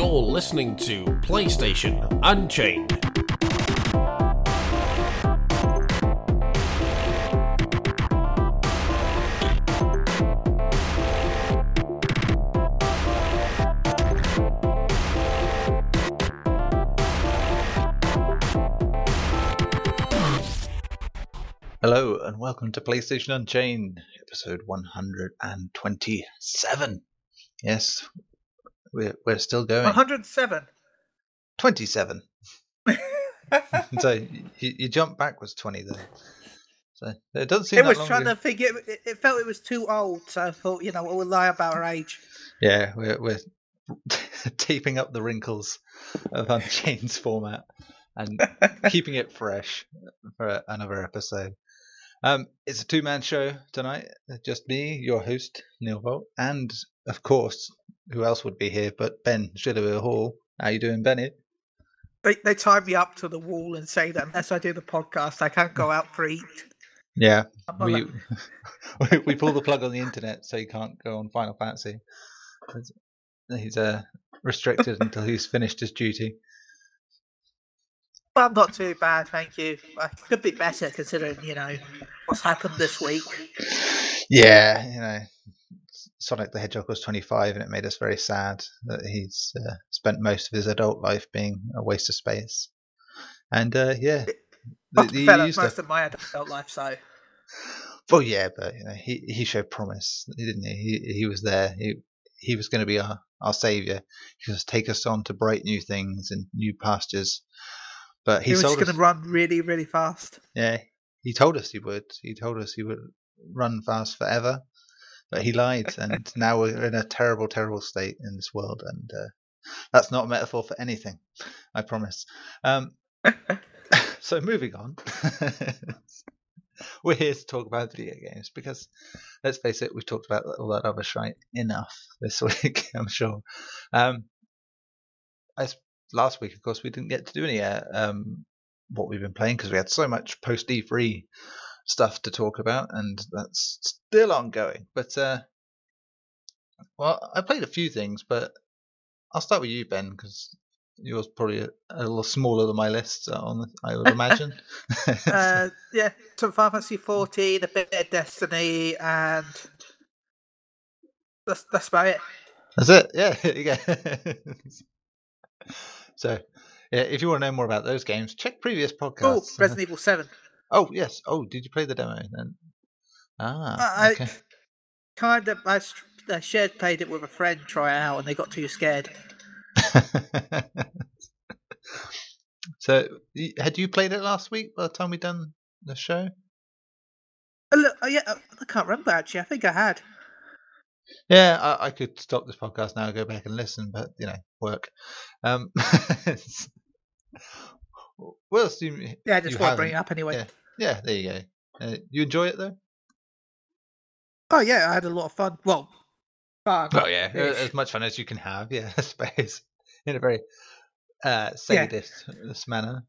You're listening to PlayStation Unchained. Hello and welcome to PlayStation Unchained, episode 127. Yes, we're we're still going. 107. 27. so you, you jump backwards 20 there. So it doesn't seem it was trying ago. to figure. It, it felt it was too old, so I thought, you know, we'll lie about our age. Yeah, we're we're taping up the wrinkles of Unchained's format and keeping it fresh for another episode. Um, it's a two-man show tonight. Just me, your host Neil Volt, and of course, who else would be here but Ben Shillerville Hall? How you doing, Benny? They they tie me up to the wall and say that unless I do the podcast, I can't go out for eat. Yeah, we like- we pull the plug on the internet so you can't go on Final Fantasy. He's- He's uh, restricted until he's finished his duty. Well, I'm not too bad, thank you. I could be better considering, you know, what's happened this week. Yeah, you know, Sonic the Hedgehog was 25, and it made us very sad that he's uh, spent most of his adult life being a waste of space. And uh, yeah, the, the used most of my adult life, so well, yeah, but you know, he he showed promise, didn't he? He he was there. He he was going to be our our savior. He was going to take us on to bright new things and new pastures. But he, he, was sold just us. going to run really, really fast. Yeah, he told us he would. He told us he would run fast forever, but he lied, and now we're in a terrible, terrible state in this world, and uh, that's not a metaphor for anything. I promise. Um, so moving on, we're here to talk about video games because, let's face it, we've talked about all that other shite enough this week. I'm sure. Um, as last week, of course, we didn't get to do any uh, um, what we've been playing because we had so much post E3 stuff to talk about, and that's still ongoing. But uh, well, I played a few things, but I'll start with you, Ben, because yours probably a, a little smaller than my list. uh, On the, I would imagine. Uh, yeah, some Final Fantasy 14, a bit of Destiny, and that's, that's about it. That's it. Yeah, there you go. so, yeah, if you want to know more about those games, check previous podcasts. Oh, podcasts. Resident Evil 7. Oh, yes. Oh, did you play the demo then? Ah, I okay. kind of I shared played it with a friend try it out and they got too scared. so, had you played it last week by the time we done the show? Uh, look, uh, yeah, I can't remember actually. I think I had. Yeah, I, I could stop this podcast now and go back and listen, but you know, work. Um, well, assume Yeah, I just want to bring it up anyway. Yeah. Yeah, there you go. Uh, you enjoy it though? Oh yeah, I had a lot of fun. Well, fun. Oh yeah, as much fun as you can have. Yeah, I suppose in a very uh, sadist manner.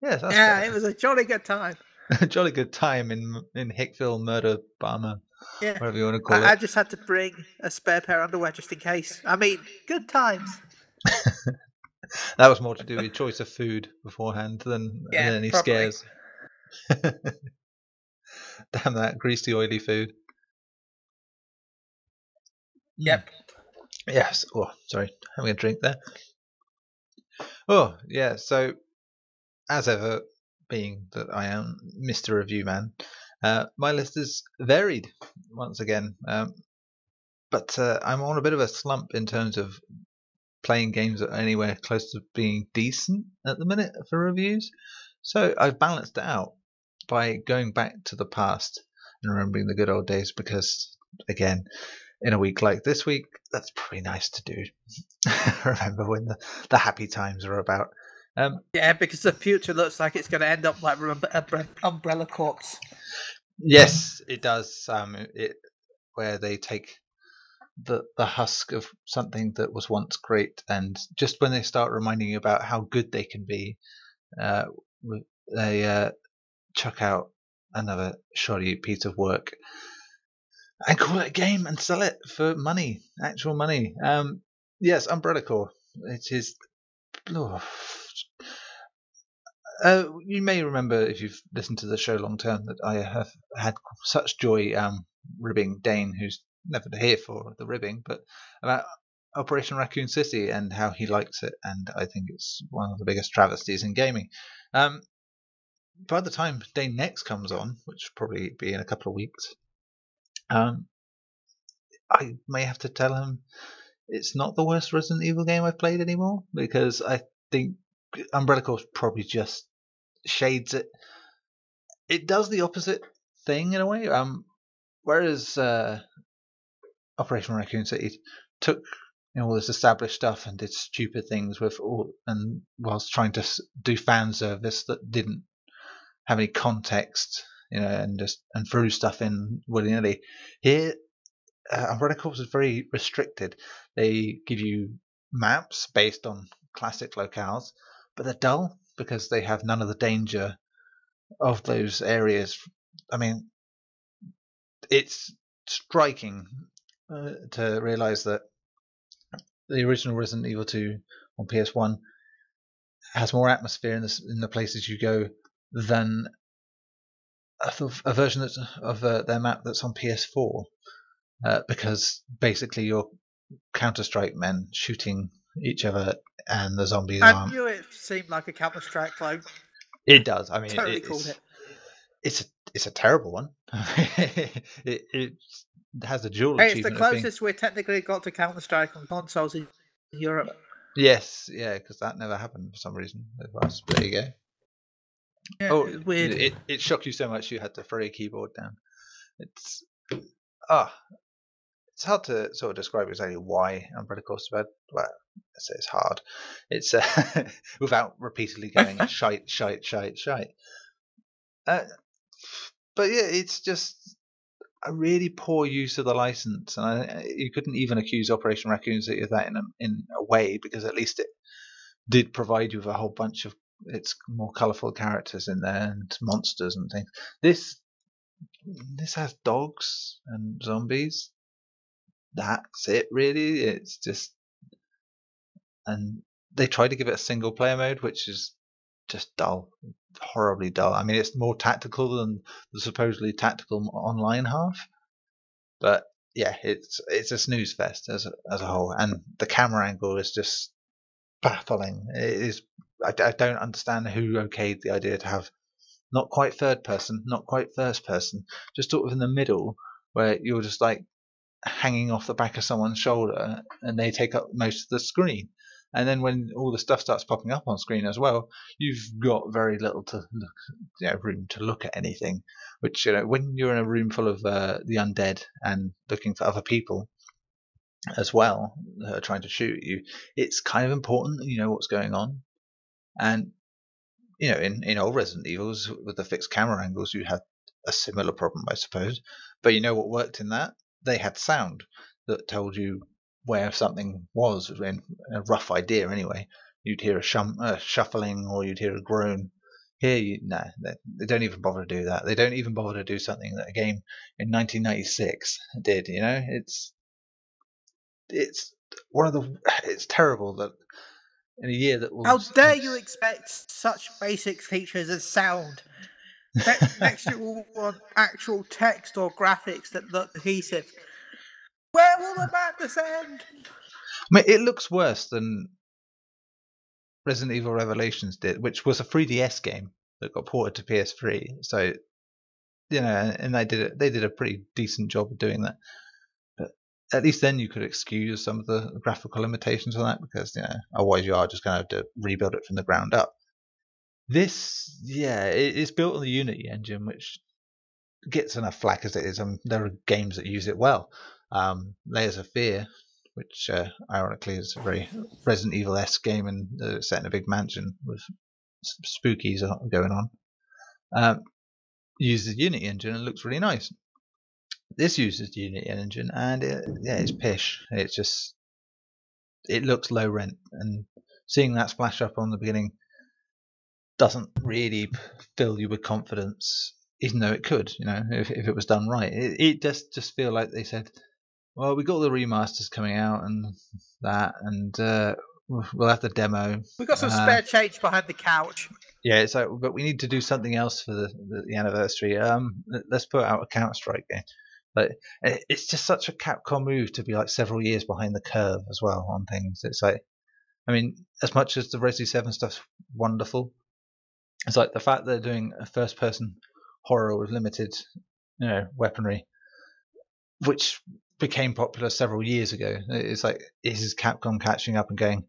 Yes, that's yeah, it was a jolly good time. a jolly good time in in Hickville, Murder Barmer, Yeah, whatever you want to call I, I just had to bring a spare pair of underwear just in case. I mean, good times. That was more to do with choice of food beforehand than, Yeah, than any probably. scares. Damn that greasy, oily food. Mm. Yep. Yes. Oh, sorry. Having a drink there. Oh, yeah. So, as ever, being that I am Mr. Review Man, uh, my list is varied once again. Um, but uh, I'm on a bit of a slump in terms of playing games that are anywhere close to being decent at the minute for reviews. So I've balanced it out by going back to the past and remembering the good old days because, again, in a week like this week, that's pretty nice to do. Remember when the, the happy times are about. Um, Yeah, because the future looks like it's going to end up like Umbre- Umbre- Umbrella Corps. yes, it does. Um, it where they take the the husk of something that was once great, and just when they start reminding you about how good they can be, uh, they uh, chuck out another shoddy piece of work and call it a game and sell it for money, actual money. Um, yes, Umbrella Corps. It is. oh. Uh, you may remember if you've listened to the show long term that I have had such joy um, ribbing Dane, who's never here for the ribbing, but about Operation Raccoon City and how he likes it, and I think it's one of the biggest travesties in gaming. Um, by the time Dane next comes on, which will probably be in a couple of weeks, um, I may have to tell him it's not the worst Resident Evil game I've played anymore because I think Umbrella Corps probably just shades it. It does the opposite thing in a way. Um, whereas uh, Operation Raccoon City took you know all this established stuff and did stupid things with all and whilst trying to do fan service that didn't have any context, you know, and just and threw stuff in willy nilly. Here, uh, Umbrella Corps is very restricted. They give you maps based on classic locales, but they're dull because they have none of the danger of those areas. I mean, it's striking uh, to realize that the original Resident Evil 2 on PS1 has more atmosphere in the, in the places you go than a, a version of uh, their map that's on PS4 uh, because basically you're Counter Strike men shooting each other and the zombies I aren't. knew it seemed like a Counter Strike clone. It does. I mean, Totally it, it's, it. it's a it's a terrible one. it, it has a dual Hey, it's the achievement of being closest we're technically got to Counter Strike on consoles in Europe. yes, yeah, because that never happened for some reason. there you go. Yeah, oh, weird. It, it shocked you so much you had to throw your keyboard down. It's ah, it's hard to sort of describe exactly why Umbrella Corps bad. Well, I say it's hard. It's uh, without repeatedly going shite, shite, shite, shite. Uh, but yeah, it's just a really poor use of the license, and I, you couldn't even accuse Operation Raccoon City of that in a, in a way because at least it did provide you with a whole bunch of its more colourful characters in there and monsters and things. This this has dogs and zombies. That's it, really. It's just and they try to give it a single player mode, which is just dull, horribly dull. I mean, it's more tactical than the supposedly tactical online half, but yeah, it's it's a snooze fest as a, as a whole, and the camera angle is just baffling. It is. I, I don't understand who okayed the idea to have not quite third person, not quite first person, just sort of in the middle, where you're just like hanging off the back of someone's shoulder, and they take up most of the screen. And then when all the stuff starts popping up on screen as well, you've got very little to look, you know, room to look at anything. Which you know, when you're in a room full of uh, the undead and looking for other people as well, uh, trying to shoot you, it's kind of important that you know what's going on. And you know, in in old Resident Evils with the fixed camera angles, you had a similar problem, I suppose. But you know what worked in that? They had sound that told you where something was, in a rough idea anyway. You'd hear a, shum, a shuffling or you'd hear a groan. Here, you, no, they, they don't even bother to do that. They don't even bother to do something that a game in 1996 did. You know, it's it's one of the it's terrible that in a year that will How dare you expect such basic features as sound? Ne- Next, you will want actual text or graphics that look cohesive. Where will the end? I mean, it looks worse than Resident Evil Revelations did, which was a 3DS game that got ported to PS3. So, you know, and they did it. They did a pretty decent job of doing that. But at least then you could excuse some of the graphical limitations on that because you know otherwise you are just going to have to rebuild it from the ground up. This, yeah, it, it's built on the Unity engine, which gets enough flack as it is. Um, there are games that use it well. Um, Layers of Fear, which uh, ironically is a very Resident Evil esque game and uh, set in a big mansion with spookies going on, um, uses the Unity engine and looks really nice. This uses the Unity engine and it, yeah, it's pish. It's just it looks low rent, and seeing that splash up on the beginning doesn't really fill you with confidence, even though it could, you know, if, if it was done right. It, it just just feel like they said, well, we got the remasters coming out and that, and uh, we'll have the demo. We've got some Uh, spare change behind the couch. Yeah, it's like, but we need to do something else for the, the, the anniversary. Um, let- let's put out a Counter Strike game. But it- it's just such a Capcom move to be like several years behind the curve as well on things. It's like, I mean, as much as the Resi Seven stuff's wonderful, it's like the fact they're doing a first-person horror with limited, you know, weaponry, which became popular several years ago. It's like, is Capcom catching up and going?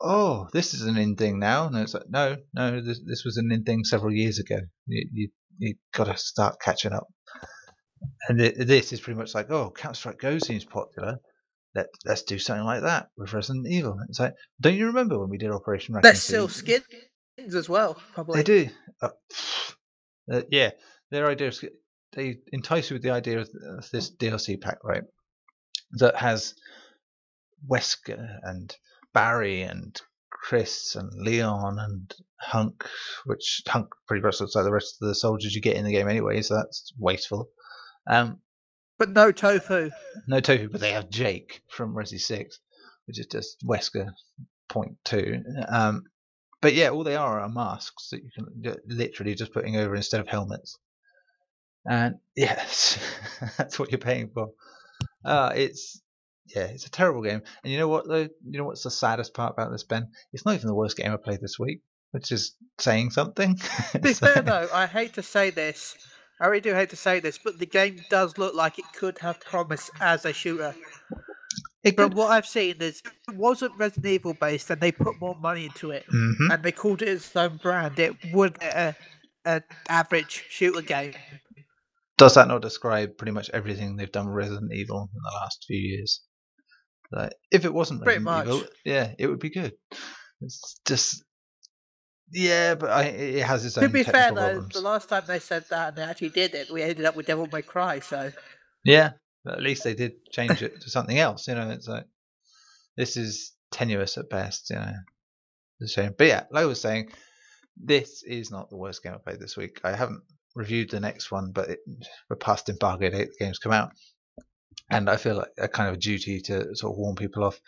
oh, this is an in thing now. And it's like, no, no, this, this was an in thing several years ago. You, you, you got to start catching up. And it, this is pretty much like, oh, Counter Strike Go seems popular. Let, let's do something like that with Resident Evil. It's like, don't you remember when we did Operation Raccoon still City? skins as well, probably. They do. Uh, uh, yeah, their idea is they entice you with the idea of this DLC pack, right? That has Wesker and Barry and Chris and Leon and Hunk, which Hunk pretty much looks like the rest of the soldiers you get in the game anyway, so that's wasteful. Um, But no tofu. no Tofu, but they have Jake from Resi Six, which is just Wesker point two. Um, but yeah, all they are are masks that you can literally just putting over instead of helmets. And yes, that's what you're paying for. Uh, it's yeah, it's a terrible game. And you know what though? You know what's the saddest part about this, Ben? It's not even the worst game I played this week, which is saying something. To be fair though, I hate to say this. I really do hate to say this, but the game does look like it could have promise as a shooter. it From could. what I've seen, is it wasn't Resident Evil based, and they put more money into it, Mhm. and they called it its own brand. It would be a, a average shooter game. Does that not describe pretty much everything they've done with Resident Evil in the last few years? Like, if it wasn't Pretty Resident Evil, yeah, it would be good. It's just, yeah, but I, it has its own To be fair though, problems. the last time they said that and they actually did it, we ended up with Devil May Cry. So Yeah, but at least they did change it to something else. You know, it's like this is tenuous at best. You know, it's a shame. But yeah, like I was saying, this is not the worst game I played this week. I haven't reviewed the next one, but it, we're past embargo date. The game's come out, and I feel like a kind of a duty to sort of warn people off.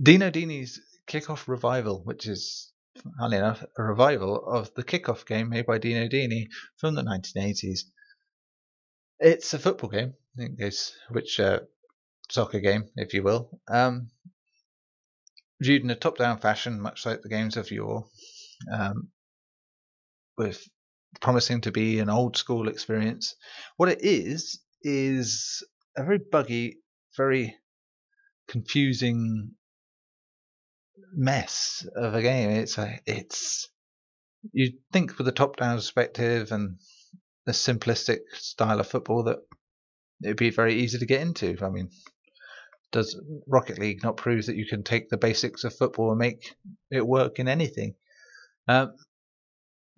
Dino Dini's Kickoff Revival, which is funny enough a revival of the Kickoff game made by Dino Dini from the 1980s. It's a football game, I think is which uh, soccer game, if you will. Um, viewed in a top-down fashion, much like the games of yore, um, with promising to be an old-school experience. What it is is a very buggy, very confusing mess of a game. It's a, it's you think with a top-down perspective and a simplistic style of football that it'd be very easy to get into. I mean, does Rocket League not prove that you can take the basics of football and make it work in anything? Um,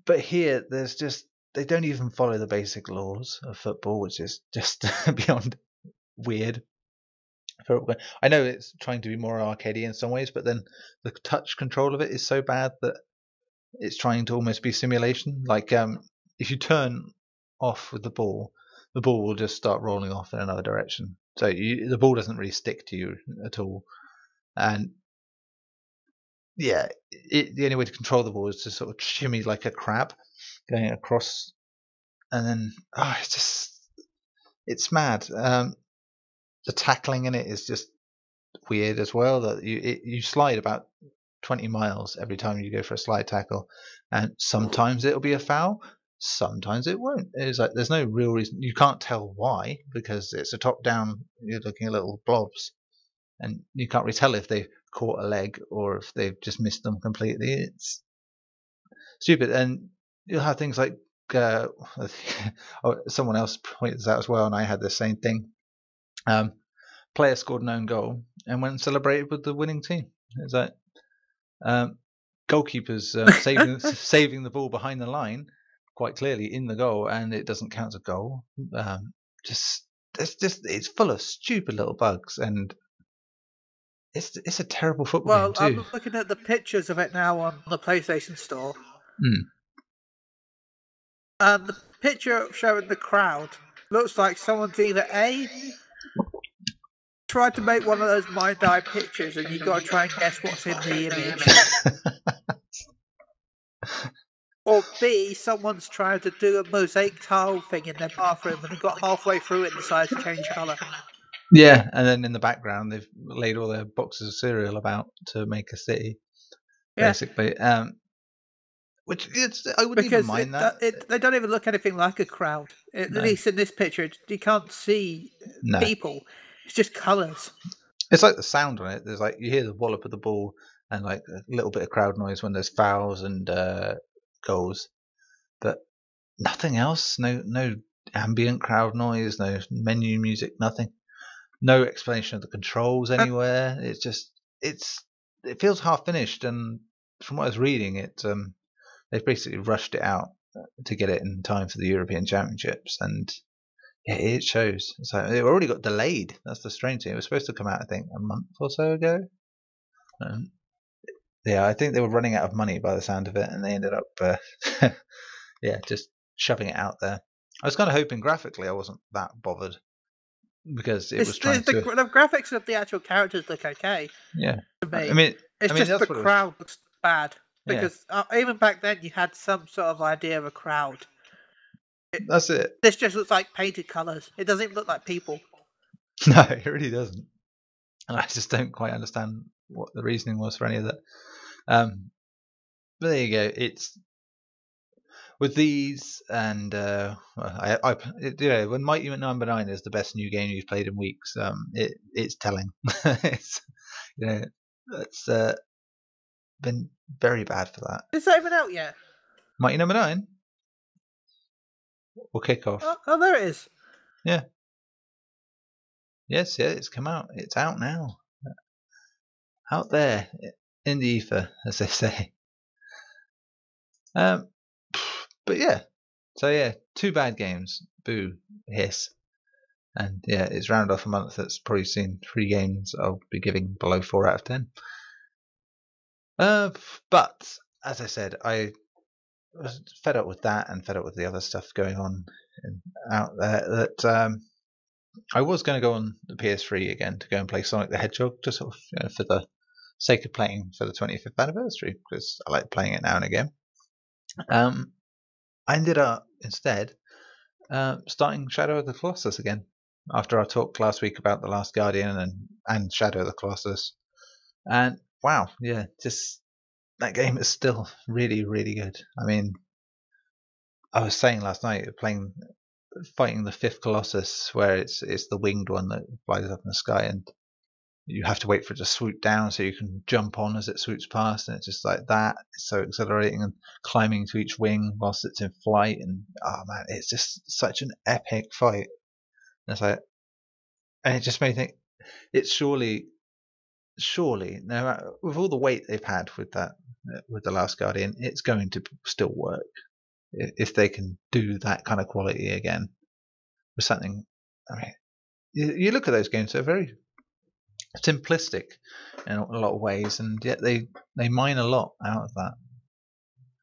but here, there's just they don't even follow the basic laws of football, which is just beyond weird. I know it's trying to be more arcadey in some ways, but then the touch control of it is so bad that it's trying to almost be simulation. Like um, if you turn off with the ball, the ball will just start rolling off in another direction. So you, the ball doesn't really stick to you at all. And yeah, it, the only way to control the ball is to sort of shimmy like a crab going across, and then oh, it's just it's mad. Um, the tackling in it is just weird as well. That you it, you slide about 20 miles every time you go for a slide tackle, and sometimes it'll be a foul, sometimes it won't. It's like there's no real reason. You can't tell why because it's a top down. You're looking at little blobs, and you can't really tell if they've caught a leg or if they've just missed them completely. It's stupid, and you'll have things like uh, oh, someone else pointed this out as well, and I had the same thing. Um, player scored an own goal and went and celebrated with the winning team. It's like um, goalkeepers uh, saving saving the ball behind the line quite clearly in the goal, and it doesn't count as a goal. Um, just it's just it's full of stupid little bugs, and it's it's a terrible football Well, game too. I'm looking at the pictures of it now on the PlayStation Store. Hmm. And the picture showing the crowd looks like someone's either A tried to make one of those mind eye pictures, and you've got to try and guess what's in the image. Or B, someone's trying to do a mosaic tile thing in their bathroom, and they got halfway through it and decided to change colour. Yeah, and then in the background they've laid all their boxes of cereal about to make a city, Yeah. basically. Um, which it's I wouldn't Because even mind it, that. it, they don't even look anything like a crowd. At No. least in this picture, you can't see no, people. It's just colours. it's like the sound on it. There's like you hear the wallop of the ball and like a little bit of crowd noise when there's fouls and uh, goals, but nothing else. No, no ambient crowd noise. No menu music. Nothing. No explanation of the controls anywhere. It's just it's it feels half finished. And from what I was reading, it um they've basically rushed it out uh, to get it in time for the European Championships and. Yeah, it shows. It's like it already got delayed. That's the strange thing. It was supposed to come out, I think, a month or so ago. Um, yeah, I think they were running out of money by the sound of it, and they ended up, uh, yeah, just shoving it out there. I was kind of hoping graphically I wasn't that bothered because it It's, was the, trying the, to. the graphics of the actual characters look okay Yeah, me. I mean, it's I mean, just the it crowd looks bad Yeah. because uh, even back then you had some sort of idea of a crowd. that's it. This just looks like painted colours. It doesn't even look like people. No, it really doesn't. And I just don't quite understand what the reasoning was for any of that. Um, but there you go. It's with these, and uh, I, I, it, you know, when Mighty Number Nine is the best new game you've played in weeks, um, it it's telling. it's you know, it's uh, been very bad for that. Is that even out yet? Mighty Number Nine. We'll kick off. Oh, oh there it is. Yeah. Yes, yeah, it's come out. It's out now. Out there in the ether, as they say. Um, but yeah. So yeah, two bad games. Boo, hiss. And yeah, it's rounded off a month that's probably seen three games I'll be giving below four out of ten. Uh, but as I said, I was fed up with that and fed up with the other stuff going on in, out there. That um, I was going to go on the PS3 again to go and play Sonic the Hedgehog, just sort of you know, for the sake of playing for the 25th anniversary, because I like playing it now and again. Um, I ended up instead uh, starting Shadow of the Colossus again after our talk last week about the Last Guardian and and Shadow of the Colossus, and wow, yeah, just that game is still really really good. I mean, I was saying last night playing fighting the fifth colossus where it's it's the winged one that flies up in the sky and you have to wait for it to swoop down so you can jump on as it swoops past and it's just like that it's so exhilarating and climbing to each wing whilst it's in flight and oh man it's just such an epic fight and it's like and it just made me think it's surely surely no matter, with all the weight they've had with that with the last guardian it's going to still work if they can do that kind of quality again with something. I mean, you look at those games; they're very simplistic in a lot of ways, and yet they they mine a lot out of that.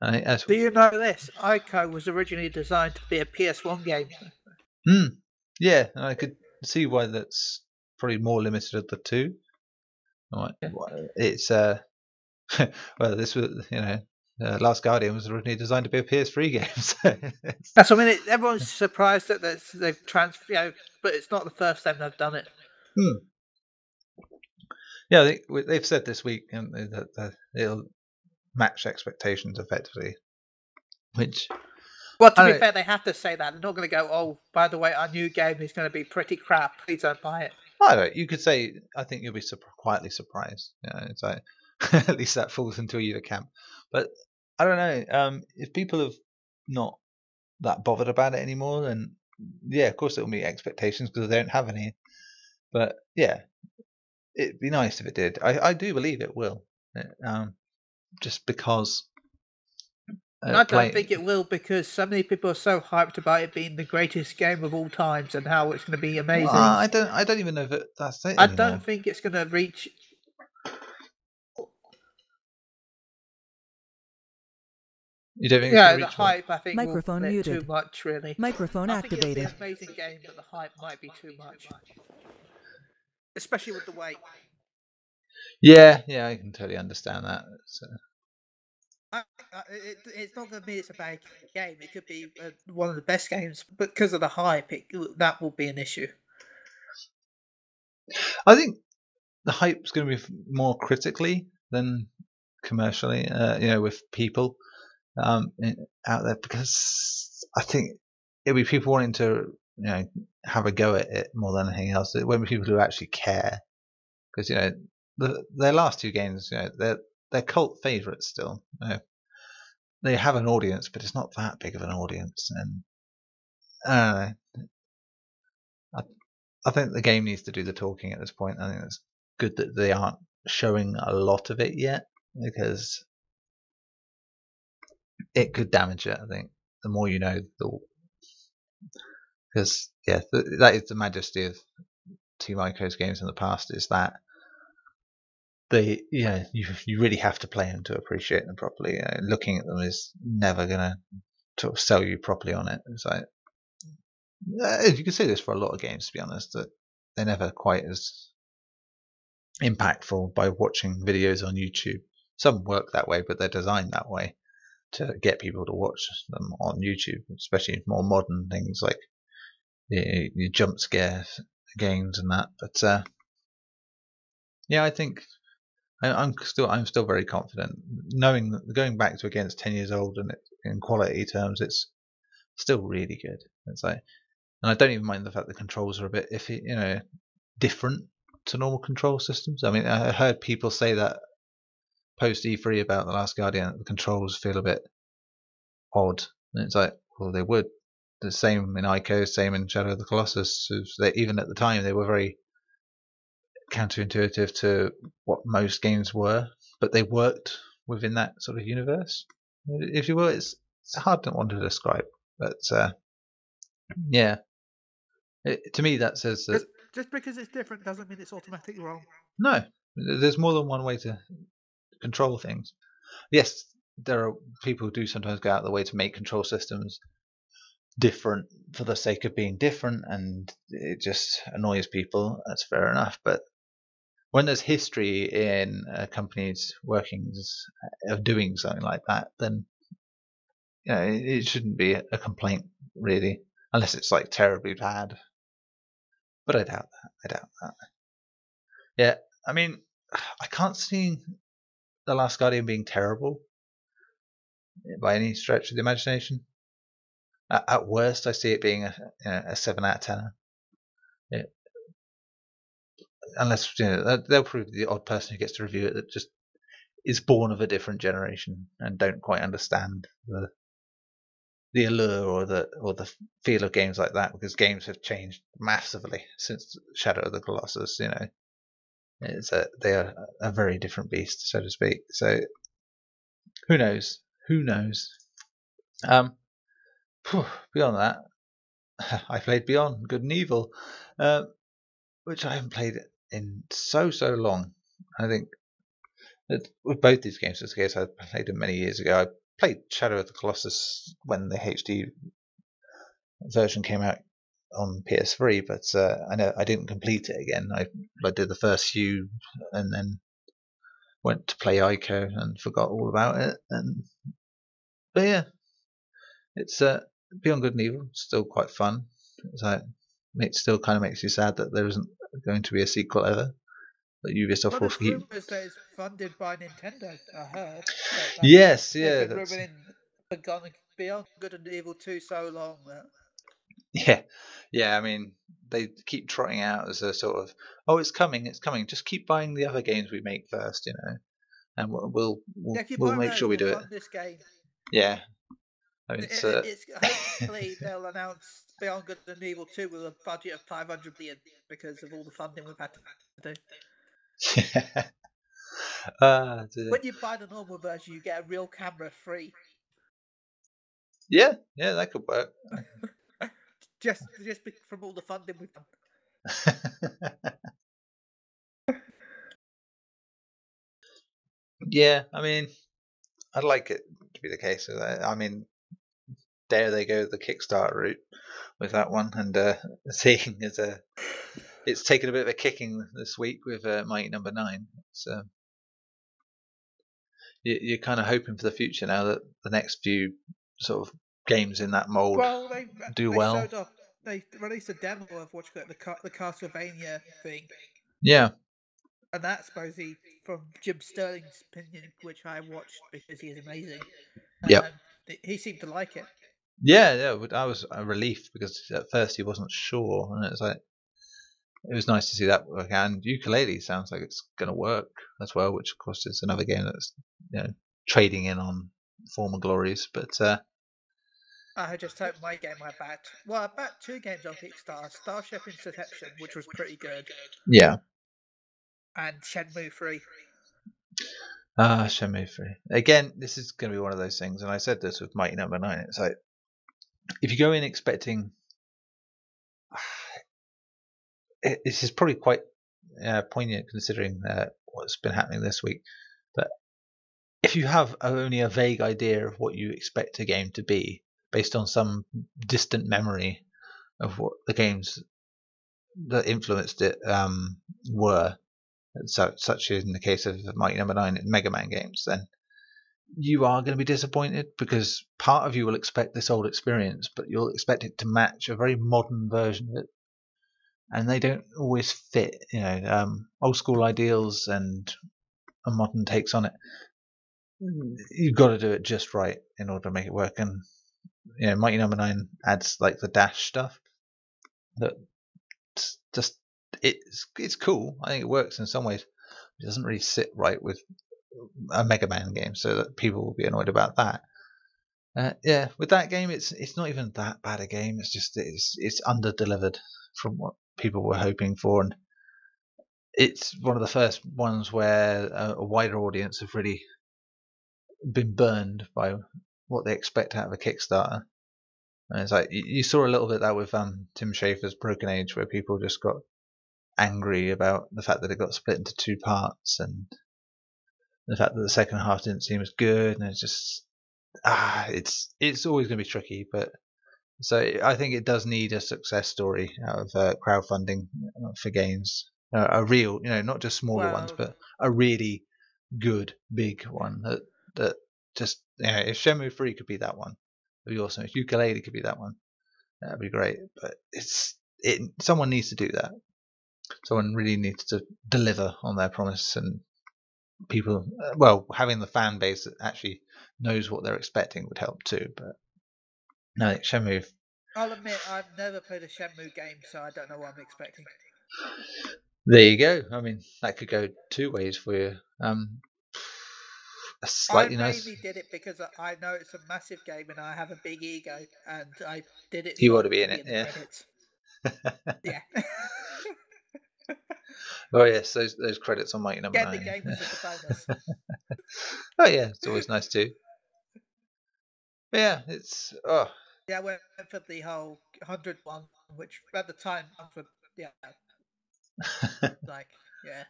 And it- as, Do you know this? Ico was originally designed to be a PS1 game. Hmm, yeah, and I could see why that's probably more limited of the two. Right, It's uh, well, this was you know. Uh, Last Guardian was originally designed to be a PS3 game, so That's what I mean. It, everyone's surprised that they've trans, you know, but it's not the first time they've done it. Yeah, they, they've said this week that, it'll match expectations effectively. Which, Well, to be fair, they have to say that. They're not going to go, "Oh, by the way, our new game is going to be pretty crap. Please don't buy it." I don't know, you could say, I think you'll be surp- quietly surprised. You know, it's like, at least that falls into either camp. But I don't know, um, if people have not that bothered about it anymore, then yeah, of course it'll meet expectations because they don't have any. But yeah, it'd be nice if it did. I, I do believe it will. Um, just because. uh, And I don't play- think it will because so many people are so hyped about it being the greatest game of all times and how it's going to be amazing. Well, I don't. I don't even know if it, that's it. I anymore. don't think it's going to reach. You don't think? Yeah, it's the gonna reach what? hype I think Microphone will be too much, really. Microphone I think activated. an amazing game, but the hype might be too much. Especially with the weight. Yeah, yeah, I can totally understand that. So, I, I, it, it's not going to be it's a bad game. It could be uh, one of the best games, but because of the hype, it, that will be an issue. I think the hype's going to be more critically than commercially. Uh, you know, with people um, in- out there because I think it'll be people wanting to you know have a go at it more than anything else. Be people who actually care because you know the, their last two games, you know, they're they're cult favourites still. You know, they have an audience, but it's not that big of an audience, and. I, I think the game needs to do the talking at this point. I think it's good that they aren't showing a lot of it yet because it could damage it. I think the more you know, the because yeah, th- that is the majesty of Team Ico's games in the past is that they yeah you you really have to play them to appreciate them properly. You know, looking at them is never gonna sell you properly on it. It's like uh, you can say this for a lot of games, to be honest, that they're never quite as impactful by watching videos on YouTube. Some work that way, but they're designed that way to get people to watch them on YouTube, especially more modern things like the, the jump scare games and that. But uh, yeah, I think I, I'm still I'm still very confident, knowing going back to against ten years old and it, in quality terms, it's still really good. It's like, and I don't even mind the fact the controls are a bit iffy, you know, different to normal control systems. I mean, I heard people say that post E3 about the Last Guardian, the controls feel a bit odd, and it's like, well, they would. The same in Ico, same in Shadow of the Colossus. They, even at the time, they were very counterintuitive to what most games were, but they worked within that sort of universe. If you will, it's, it's a hard one to describe, but uh, yeah, it, to me that says that Just, just because it's different doesn't mean it's automatically wrong. no, there's more than one way to control things. Yes, there are people who do sometimes go out of the way to make control systems different for the sake of being different, and it just annoys people. That's fair enough, but when there's history in a company's workings uh, of doing something like that, then you know, it, it shouldn't be a complaint really, unless it's like terribly bad. But I doubt that. I doubt that. Yeah, I mean, I can't see the Last Guardian being terrible by any stretch of the imagination. At, at worst, I see it being a, a seven out of ten. Yeah. Unless you know, they'll prove the odd person who gets to review it that just is born of a different generation and don't quite understand the the allure or the or the feel of games like that because games have changed massively since Shadow of the Colossus. You know, it's a they are a very different beast, so to speak. So who knows? Who knows? Um, beyond that, I played Beyond Good and Evil, uh, which I haven't played in so so long. I think with both these games, the case I played them many years ago. I played Shadow of the Colossus when the HD version came out on PS3, but uh, I know I didn't complete it again. I I did the first few and then went to play Ico and forgot all about it. And but yeah, it's uh, Beyond Good and Evil, still quite fun. It's like it still kind of makes you sad that there isn't going to be a sequel ever. That Ubisoft Well, will keep. that it's funded by Nintendo. I heard. Yes, yeah, been that's, Beyond, Good and Evil 2 so long that yeah, yeah. I mean, they keep trotting out as a sort of, oh, it's coming, it's coming. Just keep buying the other games we make first, you know, and we'll we'll we'll, yeah, we'll make sure we do it. This game. Yeah. I mean, it's, uh, it's hopefully they'll announce Beyond Good and Evil 2 with a budget of 500 million because of all the funding we've had to do. uh, dear. When you buy the normal version, you get a real camera free. yeah, yeah, that could work. Just, just from all the funding we've done. yeah, I mean, I'd like it to be the case. I mean, there they go, the Kickstarter route with that one, and uh, seeing as a it's taken a bit of a kicking this week with uh, Mighty Number Nine. So you, you're kind of hoping for the future now that the next few sort of games in that mold Well, they do they well. off- they released a demo of what you call it, the the Castlevania thing, Yeah, and that's supposedly from Jim Sterling's opinion, which I watched because he is amazing. Um, th- he seemed to like it. Yeah, yeah. I was a relief because at first he wasn't sure, and it's like it was nice to see that work. And Yooka-Laylee sounds like it's going to work as well, which of course is another game that's you know trading in on former glories. But uh, I just hope my game I backed. Well, I backed two games on Kickstarter: Starship Interception, which was pretty good, yeah, and Shenmue 3. Ah, Shenmue 3. Again, this is going to be one of those things, and I said this with Mighty Number 9. It's like, if you go in expecting. This is probably quite uh, poignant considering uh, what's been happening this week. But if you have only a vague idea of what you expect a game to be, based on some distant memory of what the games that influenced it um, were, so, such as in the case of Mighty Number Nine Mega Man games, then you are going to be disappointed because part of you will expect this old experience, but you'll expect it to match a very modern version of it, and they don't always fit. You know, um, old school ideals and a modern takes on it. You've got to do it just right in order to make it work. And you know, Mighty Number Nine adds like the dash stuff that just it's it's cool. I think it works in some ways. It doesn't really sit right with a Mega Man game, so that people will be annoyed about that. Uh, yeah, with that game, it's it's not even that bad a game. It's just it's it's under delivered from what people were hoping for, and it's one of the first ones where a, a wider audience have really been burned by what they expect out of a Kickstarter. And it's like you, saw a little bit that with um, Tim Schafer's Broken Age, where people just got angry about the fact that it got split into two parts and the fact that the second half didn't seem as good, and it's just ah, it's it's always going to be tricky. But so I think it does need a success story out of uh, crowdfunding for games, uh, a real, you know, not just smaller ones, but a really good big one that that just you know, if Shenmue Three could be that one, it'd be awesome. If Yooka-Laylee could be that one, that'd be great. But it's it someone needs to do that. Someone really needs to deliver on their promise, and people, uh, well, having the fan base that actually knows what they're expecting would help too. But no, Shenmue. I'll admit I've never played a Shenmue game, so I don't know what I'm expecting. There you go. I mean, that could go two ways for you. Um, a slightly I nice. mainly did it because I- know it's a massive game and I have a big ego, and I did it. You so wanna be in it, yeah. Yeah. oh yes, those those credits on Mighty Number the Nine. game was just a bonus. oh yeah, it's always nice too. But yeah, it's oh Yeah, I went for the whole hundred one, which at the time, for, yeah, like, yeah.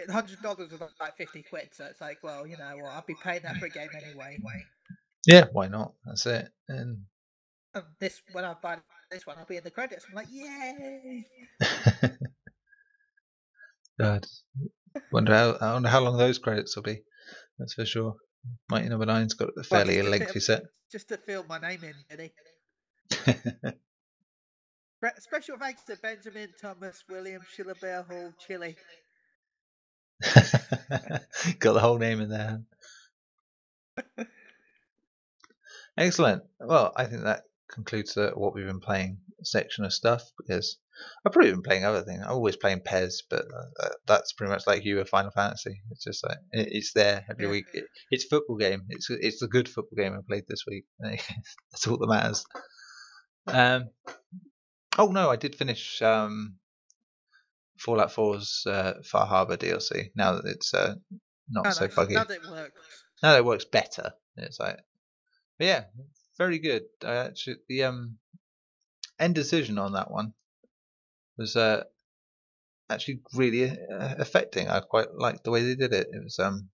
$100 was like 50 quid, so it's like, well, you know what, I'll be paying that for a game anyway. yeah, why not? That's it. And And this, when I buy this one, I'll be in the credits. I'm like, yay! God, wonder how I wonder how long those credits will be. That's for sure. Mighty Number Nine's got a fairly bit lengthy set. Just to fill my name in, really. Special thanks to Benjamin, Thomas, William, Shillabell Hall, Chile. got the whole name in there. Excellent. Well, I think that concludes the what we've been playing section of stuff because I've probably been playing other things. I'm always playing PES, but uh, that's pretty much like you with Final Fantasy. It's just like it, it's there every Yeah. week. It, it's football game. It's it's the good football game I played this week. that's all that matters. Um. Oh no, I did finish um, Fallout 4's uh, Far Harbor DLC. Now that it's uh, not Oh, so nice. buggy. Now that it works. Now that it works better. It's like, but yeah, very good. I actually, the um end decision on that one was uh actually really uh, affecting. I quite liked the way they did it. It was um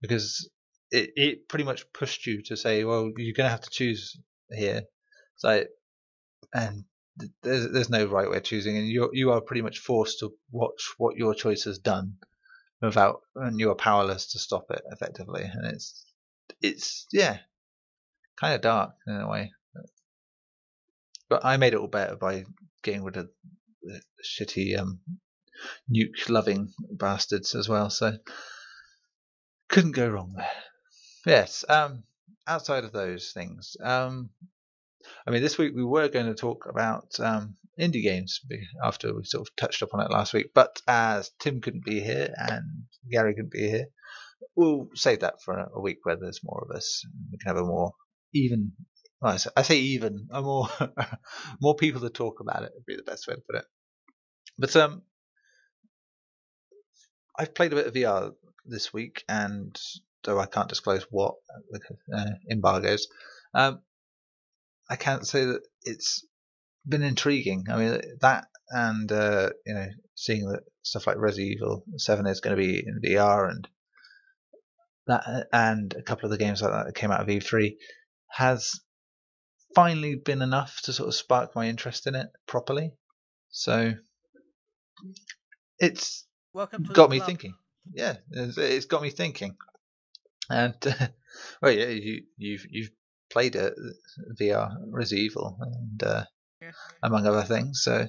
because it it pretty much pushed you to say, well, you're gonna have to choose here. So and there's there's no right way of choosing, and you you are pretty much forced to watch what your choice has done, without and you are powerless to stop it effectively, and it's it's yeah, kind of dark in a way. But I made it all better by getting rid of the shitty um, nuke loving bastards as well. So couldn't go wrong there. Yes. Um, outside of those things, um, I mean, this week we were going to talk about um, indie games after we sort of touched upon it last week, but as Tim couldn't be here and Gary couldn't be here, we'll save that for a week where there's more of us. We can have a more even. I say even, more more people to talk about it would be the best way to put it. But um, I've played a bit of VR this week, and though I can't disclose what uh, embargoes, um, I can't say that it's been intriguing. I mean that, and uh, you know, seeing that stuff like Resident Evil Seven is going to be in VR, and that, and a couple of the games like that that came out of E3 has finally been enough to sort of spark my interest in it properly. So it's got me club. thinking. Yeah, it's, it's got me thinking. And uh, well, yeah, you you've you've played it VR Resident Evil and uh, Yeah. among other things. So,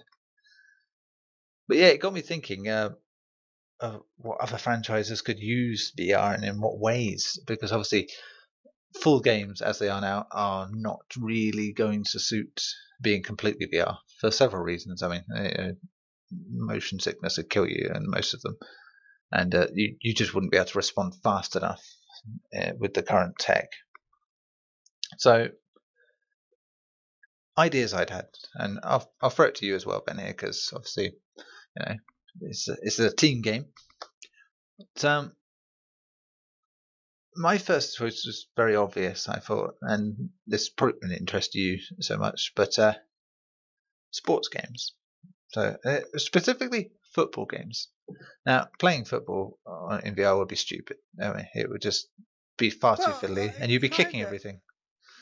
but yeah, it got me thinking uh, of what other franchises could use VR and in what ways. Because obviously, full games as they are now are not really going to suit being completely VR for several reasons. I mean, uh, motion sickness would kill you, and most of them, and uh, you you just wouldn't be able to respond fast enough uh, with the current tech. So, ideas I'd had, and I'll I'll throw it to you as well, Ben, here, because obviously, you know, it's a, it's a team game. But, um, my first choice was very obvious, I thought, and this probably wouldn't interest you so much, but uh, sports games. So uh, specifically football games. Now, playing football uh, in VR would be stupid. I mean, it would just be far too Well, fiddly, uh, and you'd be kicking everything.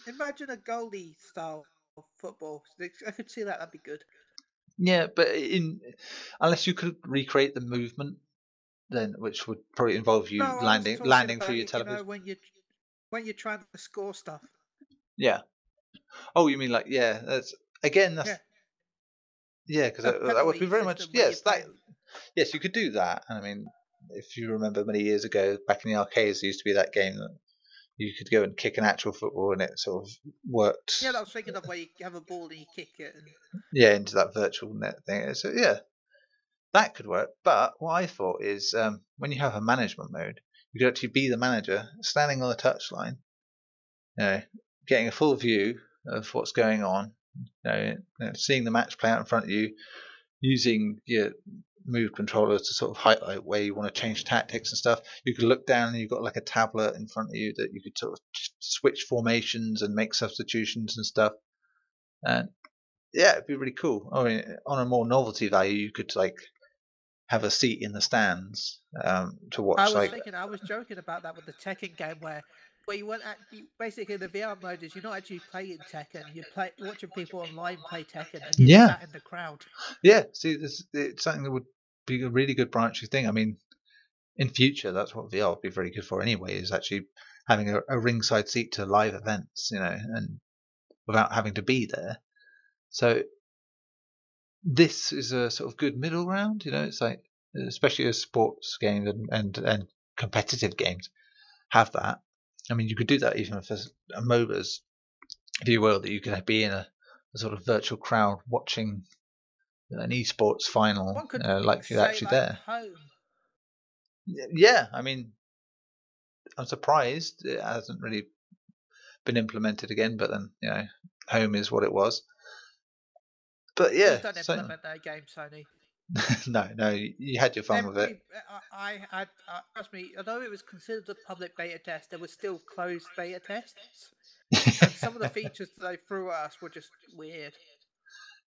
Imagine a goalie style of football. I could see that. That'd be good. Yeah, but in unless you could recreate the movement, then which would probably involve you No, landing landing through your it, you know, television. when you when you're trying to score stuff. Yeah. Oh, you mean like yeah? That's again. That's Yeah. yeah, because A that, that would be very much system where you yes. That yes, you could do that. And I mean, if you remember many years ago, back in the arcades, there used to be that game that you could go and kick an actual football, and it sort of worked. Yeah, I was thinking of where you have a ball and you kick it. And... yeah, into that virtual net thing. So yeah, that could work. But what I thought is um, when you have a management mode, you could actually be the manager, standing on the touchline, you know, getting a full view of what's going on, you know, seeing the match play out in front of you, using your move controller to sort of highlight where you want to change tactics and stuff. You could look down and you've got like a tablet in front of you that you could sort of switch formations and make substitutions and stuff. And yeah, it'd be really cool. I mean, on a more novelty value, you could like have a seat in the stands um, to watch. I was like, thinking, I was joking about that with the Tekken game where. Where you weren't actually basically the VR mode is you're not actually playing Tekken, you're play, watching people online play Tekken, and you're Yeah. in the crowd. yeah, see, this it's something that would be a really good branching thing. I mean, in future, that's what VR would be very good for anyway. Is actually having a, a ringside seat to live events, you know, and without having to be there. So this is a sort of good middle ground. You know, it's like especially as sports games and and, and competitive games have that. I mean, you could do that even for a MOBAs, if you will, that you could be in a, a sort of virtual crowd watching an esports final, uh, like you're actually there. Home. Yeah, I mean, I'm surprised it hasn't really been implemented again, but then you know, home is what it was. But yeah, Please don't certainly- implement that game, Sony. no, no, you had your fun with it. I, I had, uh, trust me, although it was considered a public beta test, there were still closed beta tests. And some of the features that they threw at us were just weird.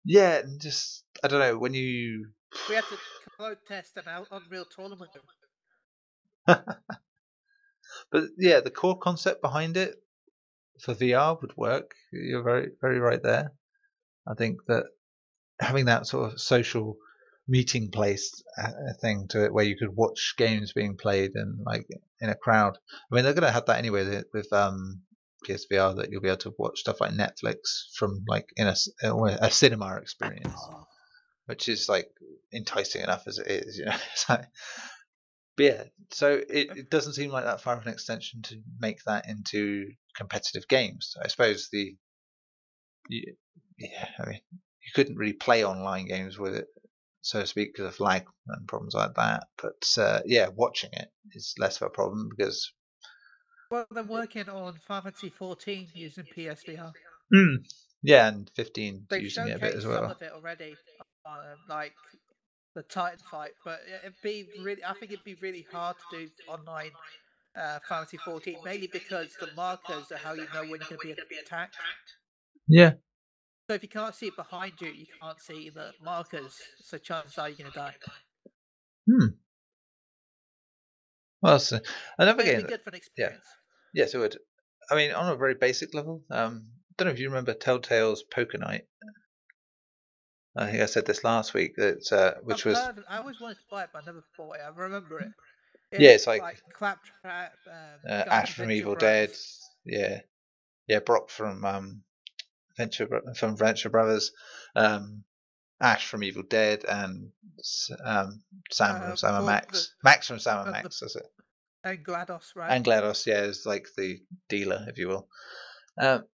yeah, and just I don't know when you We had to clone test an Out- Unreal Tournament. But yeah, the core concept behind it for VR would work. You're very, very right there. I think that having that sort of social meeting place uh, thing to it where you could watch games being played and like in a crowd. I mean, they're going to have that anyway with- um, PSVR that you'll be able to watch stuff like Netflix from like in a, uh, a cinema experience, Oh, which is like enticing enough as it is, you know. Like, but yeah, so it, it doesn't seem like that far of an extension to make that into competitive games. I suppose the, yeah, I mean, you couldn't really play online games with it, so to speak, because of lag and problems like that. But uh, yeah, watching it is less of a problem because Well, they're working on Final Fantasy 14 using PSVR. Mm, yeah, and 15 They've using it a bit as well. some of it already, um, like the Titan fight. But it'd be really, I think it'd be really hard to do online uh, Final Fantasy 14, mainly because the markers are how you know when you're going to be attacked. Yeah, So if you can't see it behind you, you can't see the markers. So chances are you're going to die. Hmm. Well, so another it'd game. good for an experience. Yes, it would. I mean, on a very basic level, um, don't know if you remember Telltale's Poker Night. I think I said this last week that uh, which I've was heard- I always wanted to buy it, but I never bought it. I remember it. Yeah, it's like- Claptrap, um, uh, Ash from Evil Dead. Yeah, yeah, Brock from um, Venture from Venture Brothers, um, Ash from Evil Dead, and um, Sam Uh, from Sam and Max. the- Max from Sam and uh, the- Max. That's it. and GLaDOS, right? and GLaDOS, yeah, is like the dealer, if you will. Um,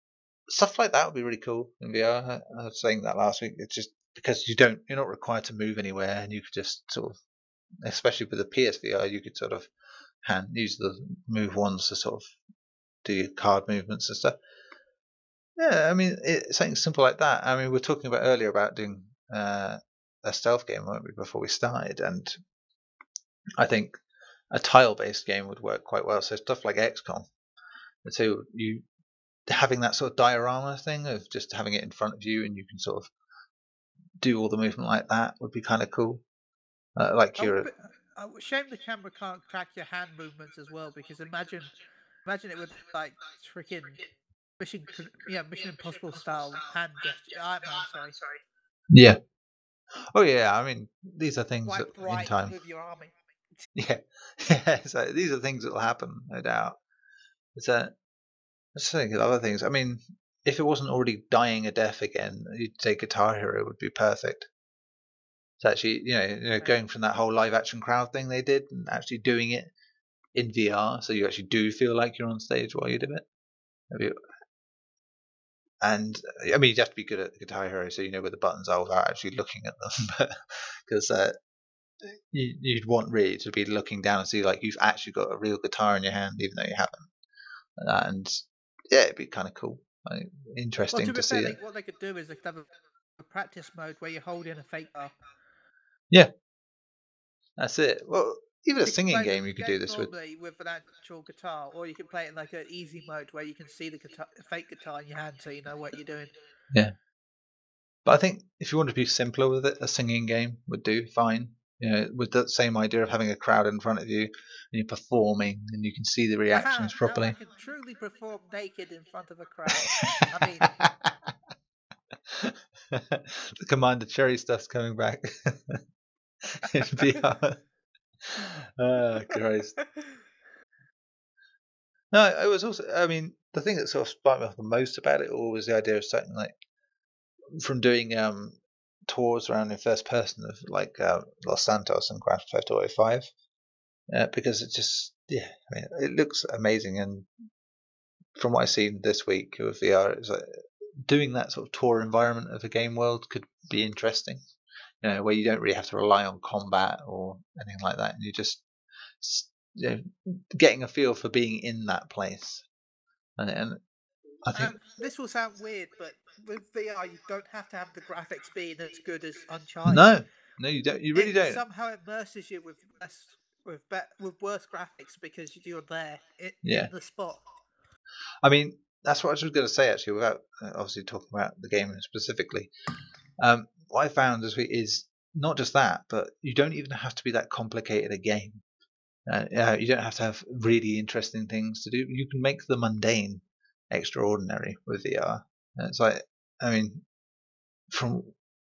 stuff like that would be really cool in VR. I, I was saying that last week. It's just because you don't, you're not required to move anywhere, and you could just sort of, especially with the PSVR, you could sort of hand use the move ones to sort of do your card movements and stuff. Yeah, I mean, it, something simple like that. I mean, we were talking about earlier about doing uh, a stealth game, weren't we, before we started? And I think a tile-based game would work quite well. So stuff like XCOM. So you having that sort of diorama thing of just having it in front of you and you can sort of do all the movement like that would be kind of cool. Uh, like you're, would be- would- shame the camera can't track your hand movements as well, because imagine, imagine it with like freaking Mission, yeah, Mission Impossible style hand gesture. Iron Man, sorry, yeah. Oh yeah, I mean these are things Swipe that in right time. with your army. Yeah, yeah. So these are things that will happen, no doubt. It's a. I just think of other things. I mean, if it wasn't already dying a death again, you'd say Guitar Hero would be perfect. It's actually, you know, you know, going from that whole live action crowd thing they did and actually doing it in VR, so you actually do feel like you're on stage while you do it. Have you- And I mean, you'd have to be good at the Guitar Hero, so you know where the buttons are without actually looking at them, because uh, you, you'd want really to be looking down and see like you've actually got a real guitar in your hand, even though you haven't. Uh, and yeah, it'd be kind of cool, like, Well, interesting to to, see fair, like, what they could do is they could have a, a practice mode where you hold in a fake bar. Yeah. That's it. Well, even a singing game you could do this with. with an actual guitar, or you can play it in like an easy mode where you can see the guitar, fake guitar in your hand, so you know what you're doing. Yeah, but I think if you want to be simpler with it, a singing game would do fine. You know, with that same idea of having a crowd in front of you and you're performing and you can see the reactions Aha, properly. I can truly perform naked in front of a crowd. I mean, the Commander Cherry stuff's coming back in VR. oh, Christ. No, it was also. I mean, the thing that sort of sparked me off the most about it all was the idea of something like from doing um tours around in first person of like uh, Los Santos and Grand Theft Auto Five, uh, because it just yeah, I mean, it looks amazing, and from what I've seen this week with VR, it's like doing that sort of tour environment of a game world could be interesting. You know, where you don't really have to rely on combat or anything like that, and you're just you know, getting a feel for being in that place. And, and I think um, this will sound weird, but with VR, you don't have to have the graphics being as good as Uncharted. no, no, you don't. You really it don't. Somehow it immerses you with less, with be- with worse graphics because you're there in, Yeah. in the spot. I mean, that's what I was going to say actually, without uh, obviously talking about the game specifically. Um, what I found week is not just that, but you don't even have to be that complicated a game. Uh, uh, you don't have to have really interesting things to do. You can make the mundane extraordinary with VR. And it's like, I mean, from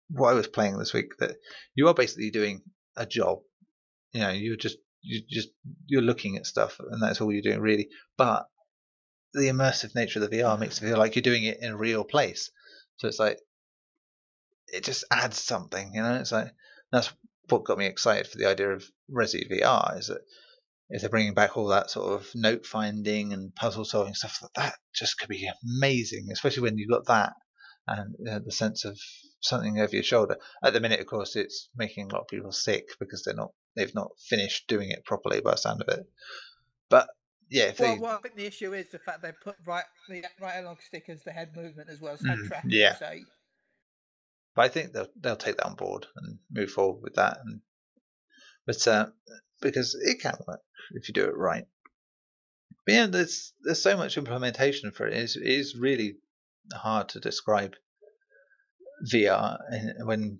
what I was playing this week that you are basically doing a job. You know, you're just you just you're looking at stuff, and that's all you're doing really. But the immersive nature of the VR makes it feel like you're doing it in a real place. So it's like it just adds something, you know. It's like that's what got me excited for the idea of Resi VR is that if they're bringing back all that sort of note finding and puzzle solving stuff, that that just could be amazing, especially when you've got that and uh, the sense of something over your shoulder. At the minute, of course, it's making a lot of people sick because they're not they've not finished doing it properly by the sound of it. But yeah, if Well, they, well, I think the issue is the fact they put right the right analog stick as the head movement as well as head Mm, tracking. yeah. So but I think they'll they'll take that on board and move forward with that. And but uh, because it can work if you do it right. But yeah, there's there's so much implementation for it. It's, it is really hard to describe VR when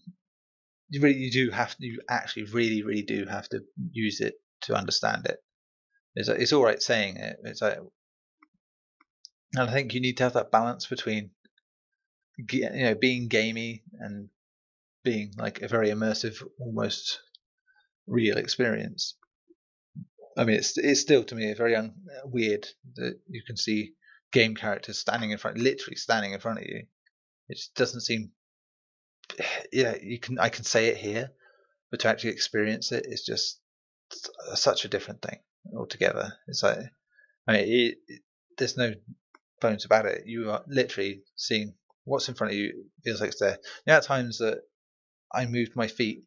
you really you do have to you actually really really do have to use it to understand it. It's it's all right saying it. It's like, and I think you need to have that balance between you know being gamey and being like a very immersive, almost real experience. I mean, it's it's still to me very un- weird that you can see game characters standing in front, literally standing in front of you. It just doesn't seem. Yeah, you can I can say it here, but to actually experience it is just such a different thing altogether. It's like, I mean, it, it, there's no bones about it. You are literally seeing what's in front of you feels like it's there. There are times that I moved my feet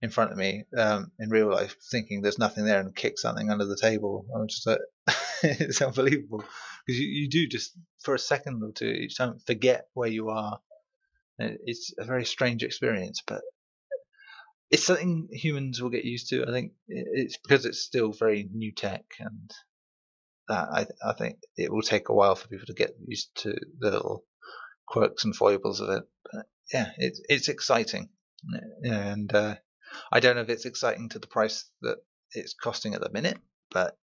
in front of me um, in real life, thinking there's nothing there, and kick something under the table. I'm just like, it's unbelievable because you, you do just for a second or two each time forget where you are. It's a very strange experience, but it's something humans will get used to. I think it's because it's still very new tech, and that I, I think it will take a while for people to get used to the little quirks and foibles of it. But yeah, it's it's exciting, and uh, I don't know if it's exciting to the price that it's costing at the minute, but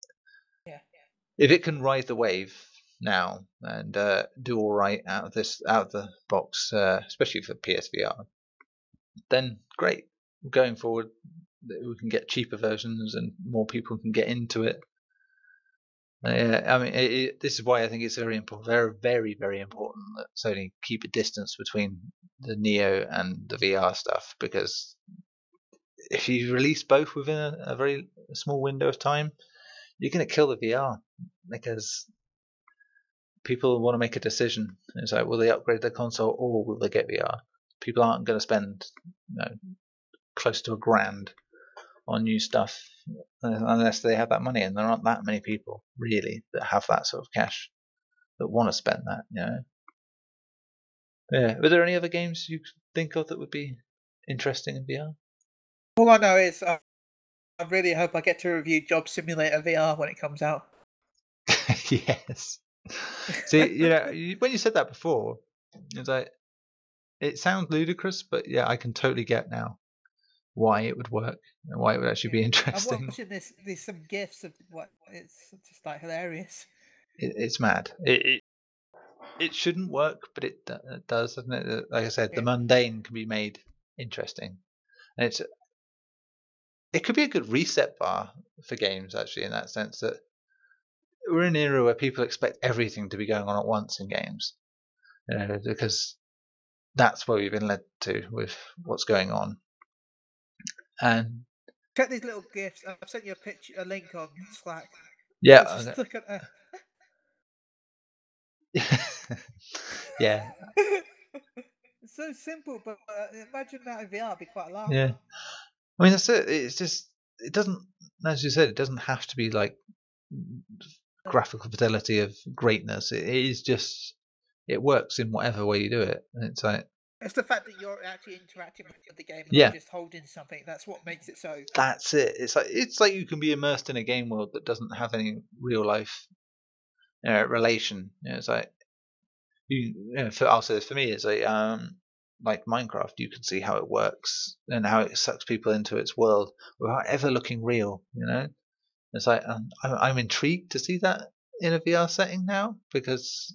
Yeah. if it can ride the wave now and uh, do all right out of this out of the box, uh, especially for PSVR, then great. Going forward, we can get cheaper versions and more people can get into it. Yeah, I mean, it, it, this is why I think it's very important, very, very, very important that Sony keep a distance between the Neo and the VR stuff because if you release both within a, a very small window of time, you're going to kill the VR because people want to make a decision. It's like, will they upgrade their console or will they get VR? People aren't going to spend you know, close to a grand on new stuff unless they have that money, and there aren't that many people really that have that sort of cash that want to spend that. You know. Yeah. Were there any other games you think of that would be interesting in VR? all I know is uh, I really hope I get to review Job Simulator VR when it comes out. yes. See, you know, when you said that before, it's like it sounds ludicrous, but yeah, I can totally get now why it would work and why it would actually be interesting. I'm watching this. There's some gifs of what it's just like hilarious. It, it's mad. It, it it shouldn't work, but it, it does, doesn't it? Like I said, the mundane can be made interesting, and it's it could be a good reset bar for games actually in that sense that we're in an era where people expect everything to be going on at once in games, you know, because that's where we've been led to with what's going on, and Check these little gifts. I've sent you a picture, a link on Slack. yeah, Just look at that. yeah, it's so simple, but uh, imagine that in VR. It'd be quite a laugh. Yeah. I mean, that's it. It's just it doesn't, as you said, it doesn't have to be like graphical fidelity of greatness. It is just it works in whatever way you do it. And it's like It's the fact that you're actually interacting with the game and Yeah. just holding something. That's what makes it so. that's it. It's like it's like you can be immersed in a game world that doesn't have any real life uh, relation. You know, it's like you, you know, for I'll say this for me, it's like um like Minecraft. You can see how it works and how it sucks people into its world without ever looking real. You know, it's like um, I'm, I'm intrigued to see that in a VR setting now because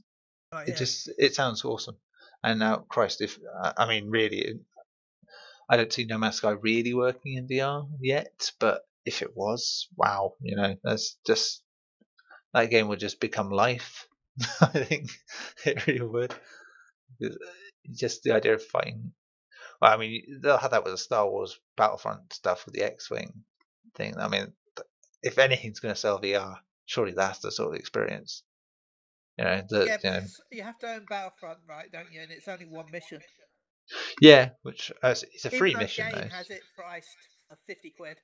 Like, it just it sounds awesome. And now, Christ, if I I mean, really, I don't see No Man's Sky really working in VR yet, but if it was, wow, you know, that's just that game would just become life. I think it really would. Uh, Just the idea of fighting. Well, I mean, they'll have that with the Star Wars Battlefront stuff with the X-wing thing. I mean, if anything's going to sell VR, surely that's the sort of experience. You know, the, Yeah, you know, you have to own Battlefront, right? Don't you? And it's only one mission. yeah, which uh, it's- a Even free mission game though. has it priced at fifty quid.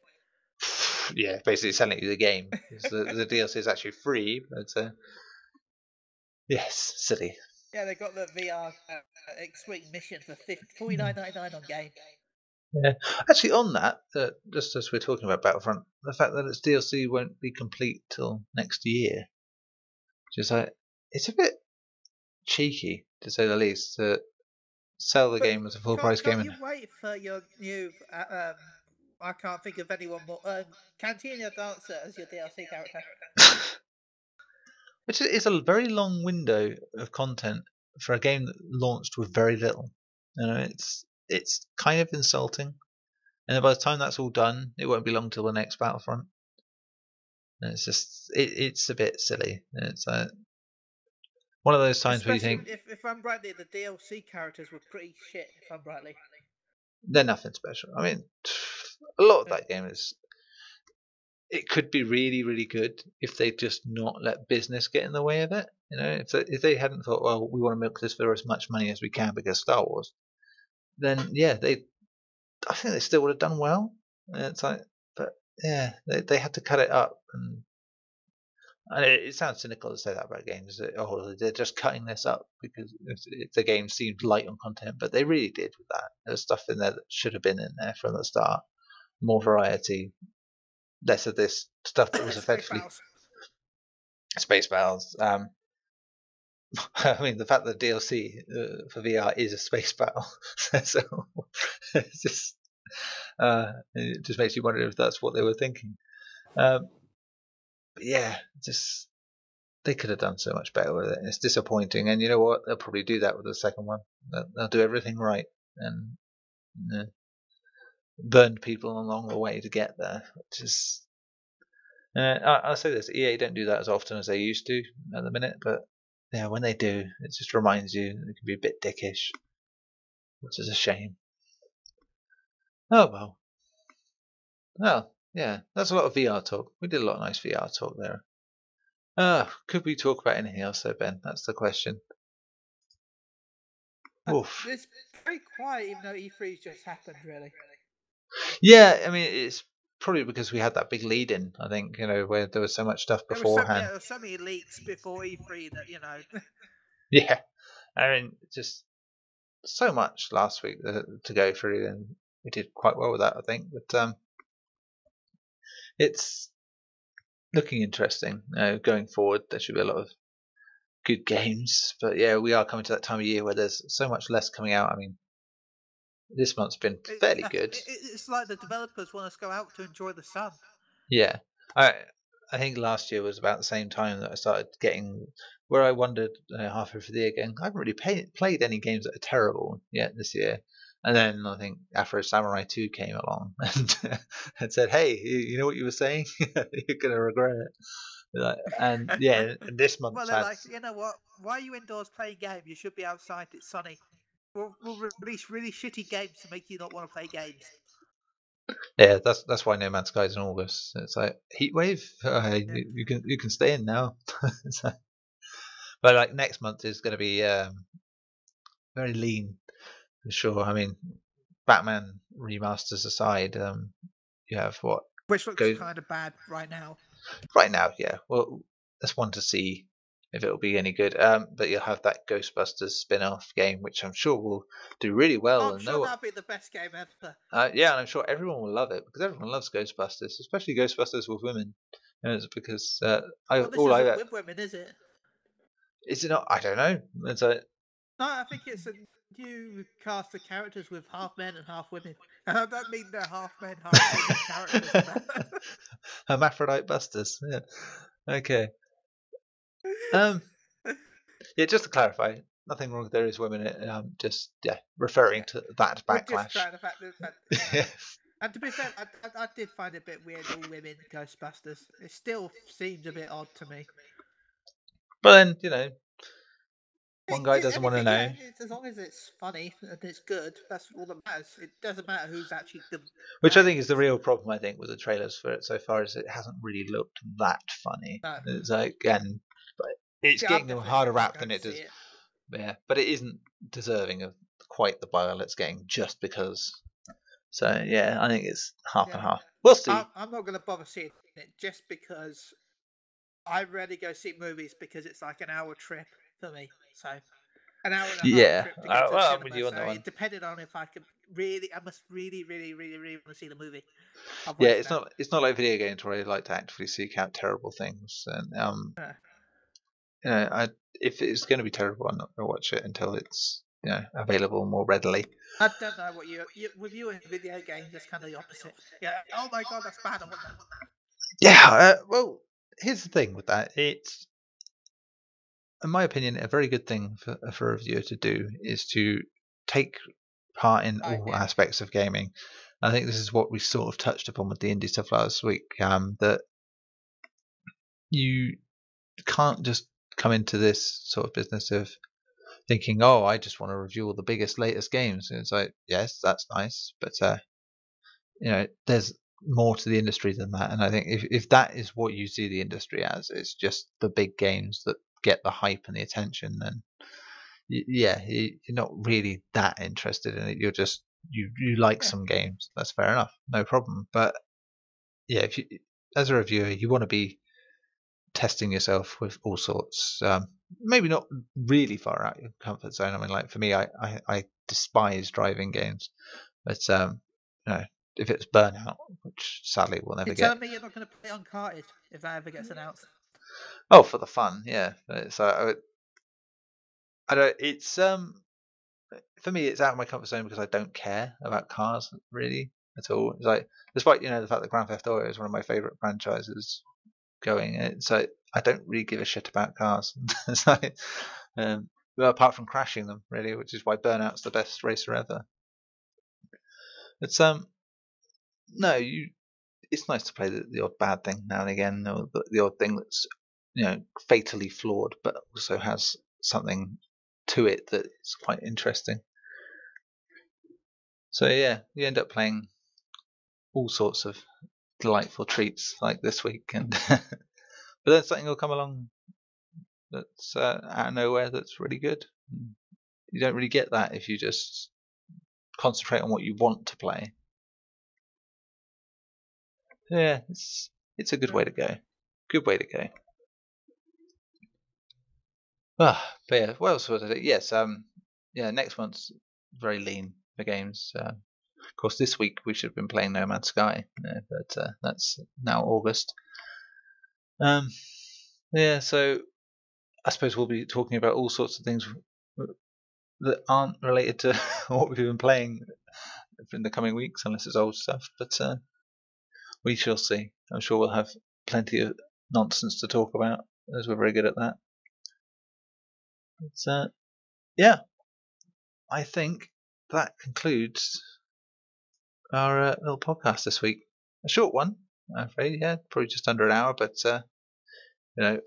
yeah, basically selling you the game. the, the DLC is actually free, but uh, yes, silly. Yeah, they got the VR uh, X-wing mission for forty nine ninety nine on game. Yeah, actually, on that, uh, just as we're talking about Battlefront, the fact that its DLC won't be complete till next year, just like it's a bit cheeky to say the least to sell the But game as a full Can't, price game. can't and- you wait for your new? Uh, um, I can't think of anyone more. Um, Cantina Dancer as your DLC character. Which is a very long window of content for a game that launched with very little. You know, it's it's kind of insulting. And by the time that's all done, it won't be long till the next Battlefront. And it's just it, it's a bit silly. And It's uh, one of those times where you think if, if I'm rightly, the DLC characters were pretty shit. If I'm rightly. they're nothing special. I mean, a lot of that game is. It could be really, really good if they just not let business get in the way of it. You know, if they, if they hadn't thought, well, we want to milk this for as much money as we can because Star Wars, then yeah, they, I think they still would have done well. And it's like, but yeah, they they had to cut it up, and, and it, it sounds cynical to say that about games. That, oh, they're just cutting this up because the game seemed light on content, but they really did with that. There's stuff in there that should have been in there from the start. More variety, less of this stuff that was effectively space battles. Um, I mean, the fact that DLC uh, for VR is a space battle, so it's just uh, it just makes you wonder if that's what they were thinking. Um, yeah, just they could have done so much better with it. It's disappointing, and you know what? They'll probably do that with the second one. They'll, do everything right and uh, burn people along the way to get there, which is uh, I, I'll say this: EA don't do that as often as they used to at the minute, but yeah, when they do, it just reminds you it can be a bit dickish, which is a shame. Oh well. Well, yeah, that's a lot of VR talk. We did a lot of nice VR talk there. Uh, could we talk about anything else though, Ben? That's the question. Oof. It's very quiet, even though E3's just happened. Really. Yeah, I mean, it's probably because we had that big lead in, I think, you know, where there was so much stuff There was, so, yeah, beforehand. there was so many leaks before E3 that you know. Yeah, I mean, just so much last week uh, to go through, and we did quite well with that, I think. But um, it's looking interesting. Uh, going forward, there should be a lot of good games. But yeah, we are coming to that time of year where there's so much less coming out. I mean, this month's been fairly good. it- it's like the developers want us to go out to enjoy the sun. Yeah, I I think last year was about the same time that I started getting where I wondered uh, halfway through the year, going, I haven't really pay, played any games that are terrible yet this year. And then I think Afro Samurai 2 came along and, and said, hey, you, know what you were saying? You're going to regret it. Like, and yeah, and this month Well, they're had, like, you know what? Why are you indoors playing games? You should be outside. It's sunny. We'll, we'll release really shitty games to make you not want to play games. yeah, that's that's why No Man's Sky is in August. It's like heat wave. Uh, you, you can you can stay in now. So- but like next month is going to be um, very lean for sure. I mean, Batman remasters aside, um, you have what Which looks Go- kind of bad right now. right now? Yeah, well, that's one to see if it'll be any good. Um, but you'll have that Ghostbusters spin-off game, which I'm sure will do really well. I'm and sure no, that'll be the best game ever. uh, yeah, and I'm sure everyone will love it because everyone loves Ghostbusters, especially Ghostbusters with women. And it's because uh, I Well, all I with women, is it? is it not? I don't know. It's a No, I think it's a new cast the characters with half men and half women. And I don't mean they're half men, half women characters. hermaphrodite busters. Yeah. Okay. Um. Yeah, just to clarify, nothing wrong. There is women. in it, Um, just yeah, referring to that backlash. trying to fact that, that. And to be fair, I, I, I did find it a bit weird, all women Ghostbusters. It still seems a bit odd to me. But then you know, one guy doesn't want to know. it's- as long as it's funny and it's good, that's all that matters. It doesn't matter who's actually the. Which I think is the real problem. I think with the trailers for it so far is it hasn't really looked that funny. No. It's like and but it's Yeah, getting a harder rap than it does. it. Yeah, but it isn't deserving of quite the bile it's getting just because. So yeah, I think it's half and half. We'll see. I'm, I'm not going to bother seeing it just because I rarely go see movies because it's like an hour trip for me. So an hour and a half Yeah. trip to Uh, go to the well, I'm cinema. with you on that so one. it depended on if I could really, I must really, really, really, really want to see the movie. yeah, it's no. not it's not like video games where I like to actively seek out terrible things. And um, Yeah. you know, I if it's going to be terrible, I'm not going to watch it until it's you know available more readily. I don't know what you, you with you in video games. It's kind of the opposite. Yeah. Oh my god, that's bad. I want that. Yeah, uh, well, here's the thing with that. It's, in my opinion, a very good thing for, for a reviewer to do is to take part in all agree. aspects of gaming. I think this is what we sort of touched upon with the indie stuff last week. Um, that you can't just come into this sort of business of thinking, "Oh, I just want to review all the biggest, latest games." And it's like, yes, that's nice, but uh, you know, there's more to the industry than that. And I think if if that is what you see the industry as, it's just the big games that get the hype and the attention, then yeah, you- you're not really that interested in it. You're just you you like Yeah. some games. That's fair enough, no problem. But yeah, if you as a reviewer, you want to be testing yourself with all sorts. Um, maybe not really far out your comfort zone. I mean, like for me, I, I, I despise driving games, but um, you know, if it's Burnout, which sadly we'll never You're get. telling me you're not going to play Uncharted if that ever gets announced? Oh, for the fun, yeah. So I, I don't. It's um, for me, it's out of my comfort zone because I don't care about cars really at all. It's like, despite you know the fact that Grand Theft Auto is one of my favorite franchises going, it's like I don't really give a shit about cars. like, um, well, apart from crashing them, really, which is why Burnout's the best racer ever. It's um, no, you. It's nice to play the, the odd bad thing now and again, or the, the odd thing that's you know fatally flawed, but also has something to it that's quite interesting. So yeah, you end up playing all sorts of delightful treats like this week, and but then something will come along that's uh, out of nowhere that's really good. You don't really get that if you just concentrate on what you want to play. Yeah, it's it's a good way to go. Good way to go. Ah, but yeah, what else was it? Yes, um, yeah, next month's very lean for games. Uh, of course, this week we should have been playing No Man's Sky, uh, but uh, that's now August. Um, yeah, so I suppose we'll be talking about all sorts of things that aren't related to what we've been playing in the coming weeks, unless it's old stuff. But uh, we shall see. I'm sure we'll have plenty of nonsense to talk about, as we're very good at that. But, uh, yeah, I think that concludes our uh, little podcast this week. A short one, I'm afraid. Yeah, probably just under an hour, but uh, you know,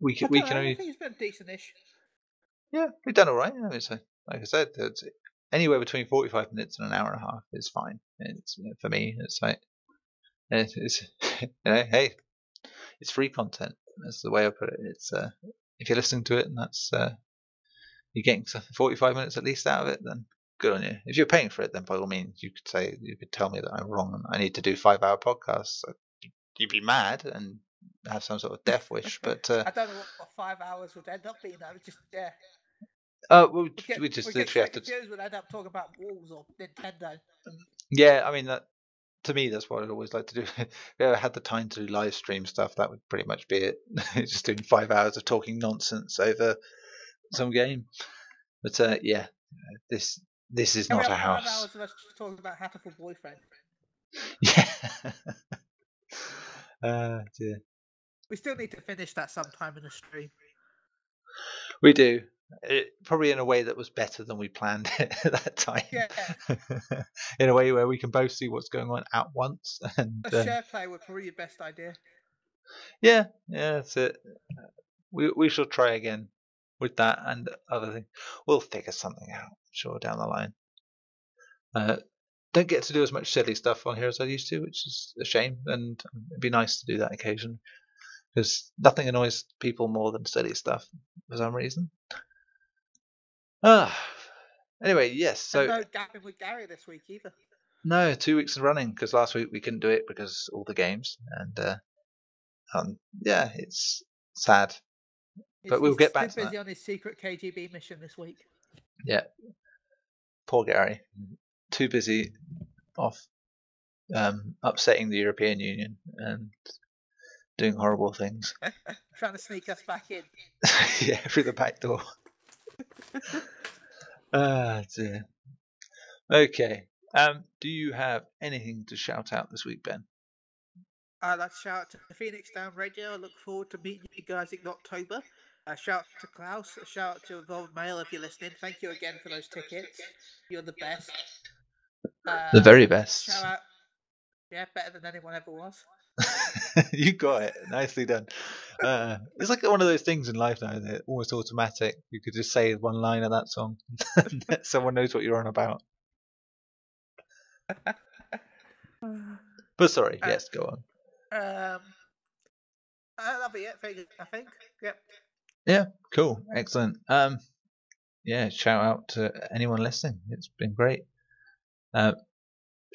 we can we can know, I think it's been decent-ish. yeah, we've done all right. I mean, so, like I said, anywhere between forty-five minutes and an hour and a half is fine. It's you know, for me, it's like it's, it's you know, hey, it's free content. That's the way I put it. It's uh, if you're listening to it and that's uh, you're getting forty-five minutes at least out of it, then good on you. If you're paying for it, then by all means, you could say you could tell me that I'm wrong and I need to do five-hour podcasts. You'd be mad and have some sort of death wish, but uh, I don't know what, what five hours would end up being. I It's just yeah. uh, we We get, we just we get literally have to. confused. We'd end up talking about Walls or Nintendo. Yeah, I mean that to me that's what I'd always like to do. if I ever had the time to do live stream stuff, that would pretty much be it. Just doing five hours of talking nonsense over some game. But uh, yeah, this this is not a house. hours of us talking about Boyfriend. Yeah. uh, dear. We still need to finish that sometime in the stream. We do. it, probably in a way that was better than we planned it at that time. Yeah. in a way where we can both see what's going on at once. And A uh, share play would probably be the best idea. yeah, yeah, that's it. We we shall try again with that and other things. We'll figure something out, sure, down the line. Uh, don't get to do as much silly stuff on here as I used to, which is a shame. And it'd be nice to do that occasionally because nothing annoys people more than silly stuff for some reason. Ah, anyway, yes. So no gapping with Gary this week either. no, two weeks in running because last week we couldn't do it because all the games and uh, um, yeah, it's sad. He's- But we'll he's get back too to busy on his secret KGB mission this week. Yeah, poor Gary, too busy off um, upsetting the European Union and doing horrible things. Trying to sneak us back in. yeah, through the back door. Ah, dear. Okay. Um, do you have anything to shout out this week, Ben? I'd like to shout out to Phoenix Down Radio. I look forward to meeting you guys in October. A shout out to Klaus. A shout out to Evolved Mail if you're listening. Thank you again for those tickets. You're the best. The Uh, very best. Shout out. Yeah, better than anyone ever was. you got it. Nicely done. Uh, it's like one of those things in life now that almost automatic. You could just say one line of that song, someone knows what you're on about. But sorry, Uh, yes, go on. Um, uh, that'll be it. I think. Yep. Yeah, cool, excellent. Um, yeah, shout out to anyone listening. It's been great. Uh,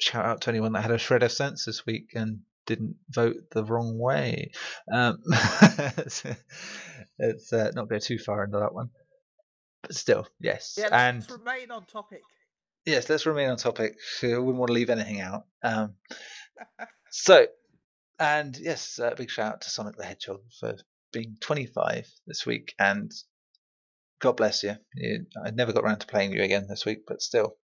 shout out to anyone that had a shred of sense this week and didn't vote the wrong way. Um, let's uh, not go too far into that one, but still, yes. Yeah, and let's remain on topic. yes, let's remain on topic. I wouldn't want to leave anything out. Um, so, and yes, uh, big shout out to Sonic the Hedgehog for being 25 this week, and God bless you. you I never got around to playing you again this week, but still,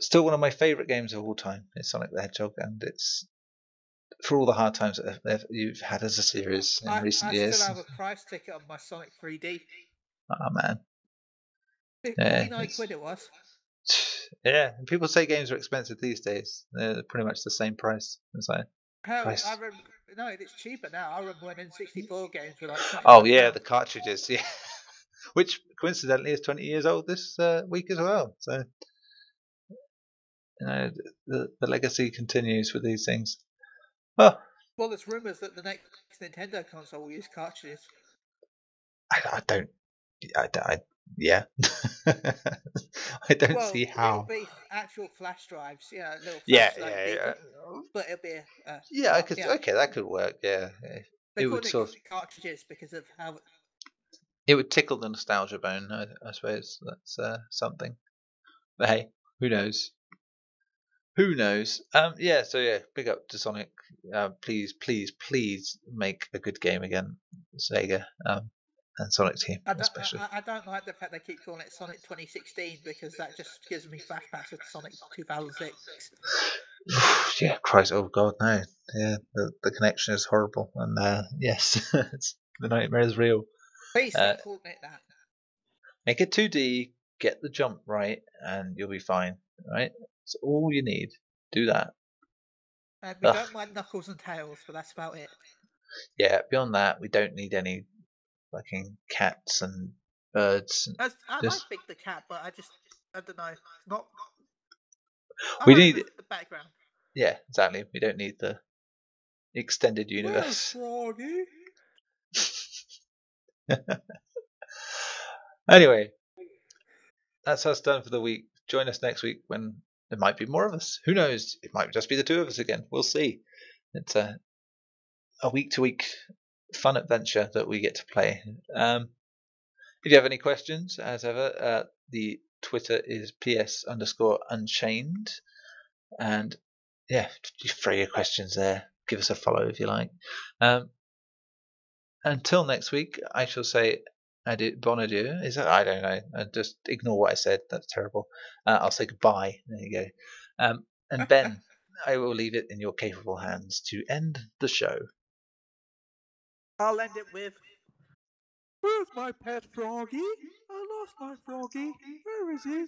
still one of my favourite games of all time is Sonic the Hedgehog, and it's for all the hard times that you've had as a series in I, recent I years. still have a price ticket on my Sonic 3D. Oh man, Fif- Yeah, quid it was. yeah. And people say games are expensive these days. They're pretty much the same price. It's like, Hell, Price. I rem- no, it's cheaper now. I remember when N64 games were like. Oh yeah, the cartridges, yeah. Which coincidentally is 20 years old this uh, week as well. So you know the the legacy continues with these things. Oh, Well, there's rumours that the next Nintendo console will use cartridges. I, I don't. I, I yeah. I don't well, see how. It'll be actual flash drives, yeah, little flash Yeah, yeah, people, yeah. But it'll be a. Yeah, I could. yeah. Okay, that could work. Yeah, yeah. They it would it sort of- cartridges because of how. it would tickle the nostalgia bone. I, I suppose that's uh, something. But hey, who knows? Who knows? Um, yeah. So yeah, big up to Sonic. Uh, please, please, please make a good game again, Sega um, and Sonic Team I especially. I, I don't like the fact they keep calling it Sonic 2016 because that just gives me flashbacks to Sonic 2006. yeah, Christ, oh God, no. Yeah, the, the connection is horrible, and uh, yes, it's, the nightmare is real. Please Uh, calling it that. Make it 2D, get the jump right, and you'll be fine. Right? It's all you need. Do that. And we ugh. don't mind Knuckles and Tails, but that's about it. Yeah, beyond that, we don't need any fucking cats and birds. I, I Just- like Big the Cat, but I just. I don't know. Not. I We need- the, the background. Yeah, exactly. We don't need the extended universe. Froggy? Anyway, that's us done for the week. Join us next week when there might be more of us. Who knows? It might just be the two of us again. We'll see. It's a a week to week fun adventure that we get to play. Um, if you have any questions, as ever, uh, the Twitter is ps underscore unchained, and yeah, just throw your questions there. Give us a follow if you like. Um, until next week, I shall say adieu, bon adieu. Is that I don't know. Uh, just ignore what I said. That's terrible. Uh, I'll say goodbye. There you go. Um, and Ben, I will leave it in your capable hands to end the show. I'll end it with Where's my pet froggy? I lost my froggy. Where is he?